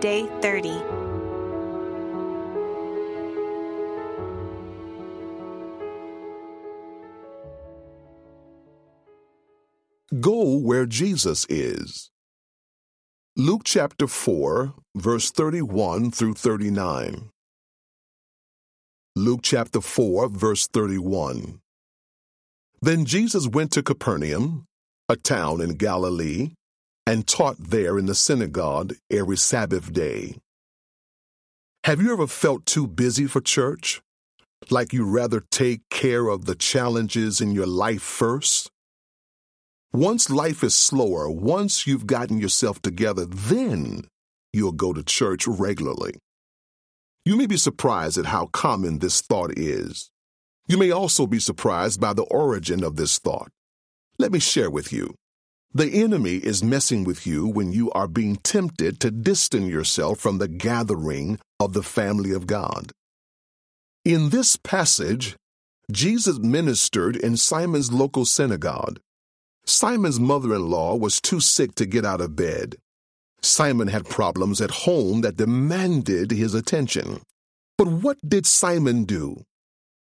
Day 30. Go where Jesus is. Luke chapter 4, verse 31 through 39. Luke chapter 4, verse 31. Then Jesus went to Capernaum, a town in Galilee, and taught there in the synagogue every Sabbath day. Have you ever felt too busy for church? Like you'd rather take care of the challenges in your life first? Once life is slower, once you've gotten yourself together, then you'll go to church regularly. You may be surprised at how common this thought is. You may also be surprised by the origin of this thought. Let me share with you. The enemy is messing with you when you are being tempted to distance yourself from the gathering of the family of God. In this passage, Jesus ministered in Simon's local synagogue. Simon's mother in law was too sick to get out of bed. Simon had problems at home that demanded his attention. But what did Simon do?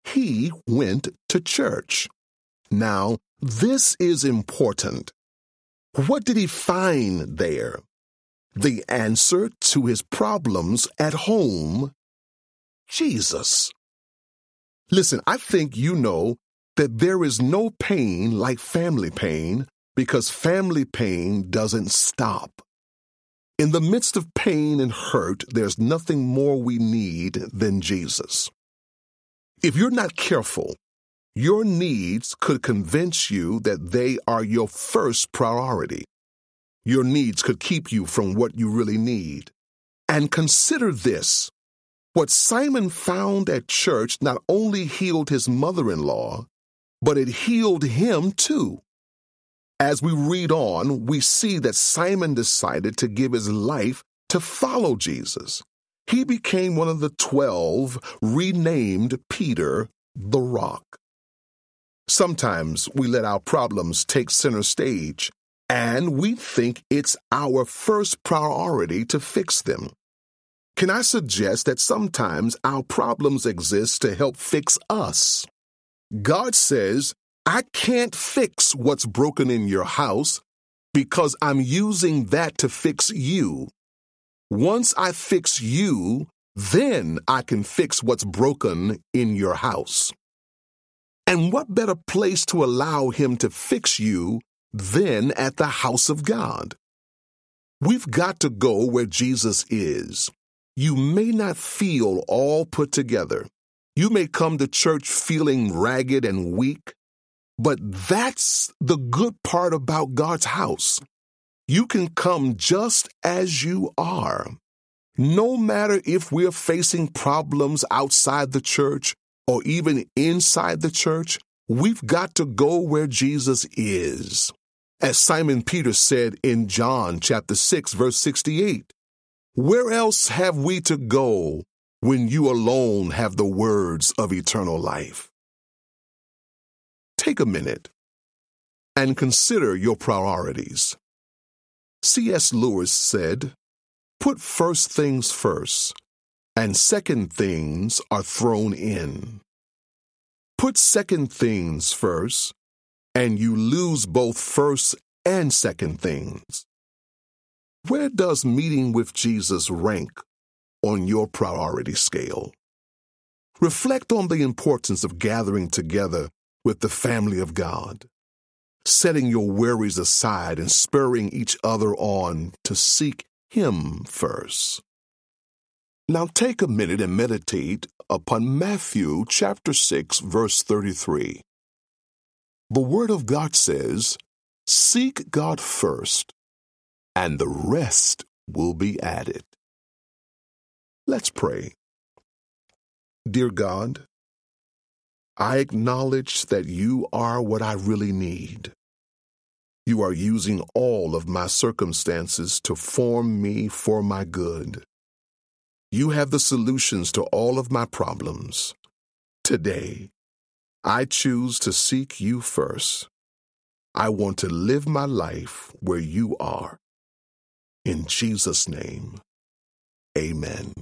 He went to church. Now, this is important. What did he find there? The answer to his problems at home Jesus. Listen, I think you know that there is no pain like family pain because family pain doesn't stop. In the midst of pain and hurt, there's nothing more we need than Jesus. If you're not careful, your needs could convince you that they are your first priority. Your needs could keep you from what you really need. And consider this what Simon found at church not only healed his mother in law, but it healed him too. As we read on, we see that Simon decided to give his life to follow Jesus. He became one of the twelve, renamed Peter the Rock. Sometimes we let our problems take center stage, and we think it's our first priority to fix them. Can I suggest that sometimes our problems exist to help fix us? God says, I can't fix what's broken in your house because I'm using that to fix you. Once I fix you, then I can fix what's broken in your house. And what better place to allow Him to fix you than at the house of God? We've got to go where Jesus is. You may not feel all put together. You may come to church feeling ragged and weak, but that's the good part about God's house. You can come just as you are. No matter if we're facing problems outside the church or even inside the church, we've got to go where Jesus is. As Simon Peter said in John chapter 6 verse 68, where else have we to go when you alone have the words of eternal life? Take a minute and consider your priorities. C.S. Lewis said, Put first things first, and second things are thrown in. Put second things first, and you lose both first and second things. Where does meeting with Jesus rank on your priority scale? Reflect on the importance of gathering together with the family of God, setting your worries aside and spurring each other on to seek Him first. Now take a minute and meditate upon Matthew chapter 6 verse 33. The Word of God says, Seek God first, and the rest will be added. Let's pray. Dear God, I acknowledge that you are what I really need. You are using all of my circumstances to form me for my good. You have the solutions to all of my problems. Today, I choose to seek you first. I want to live my life where you are. In Jesus' name, Amen.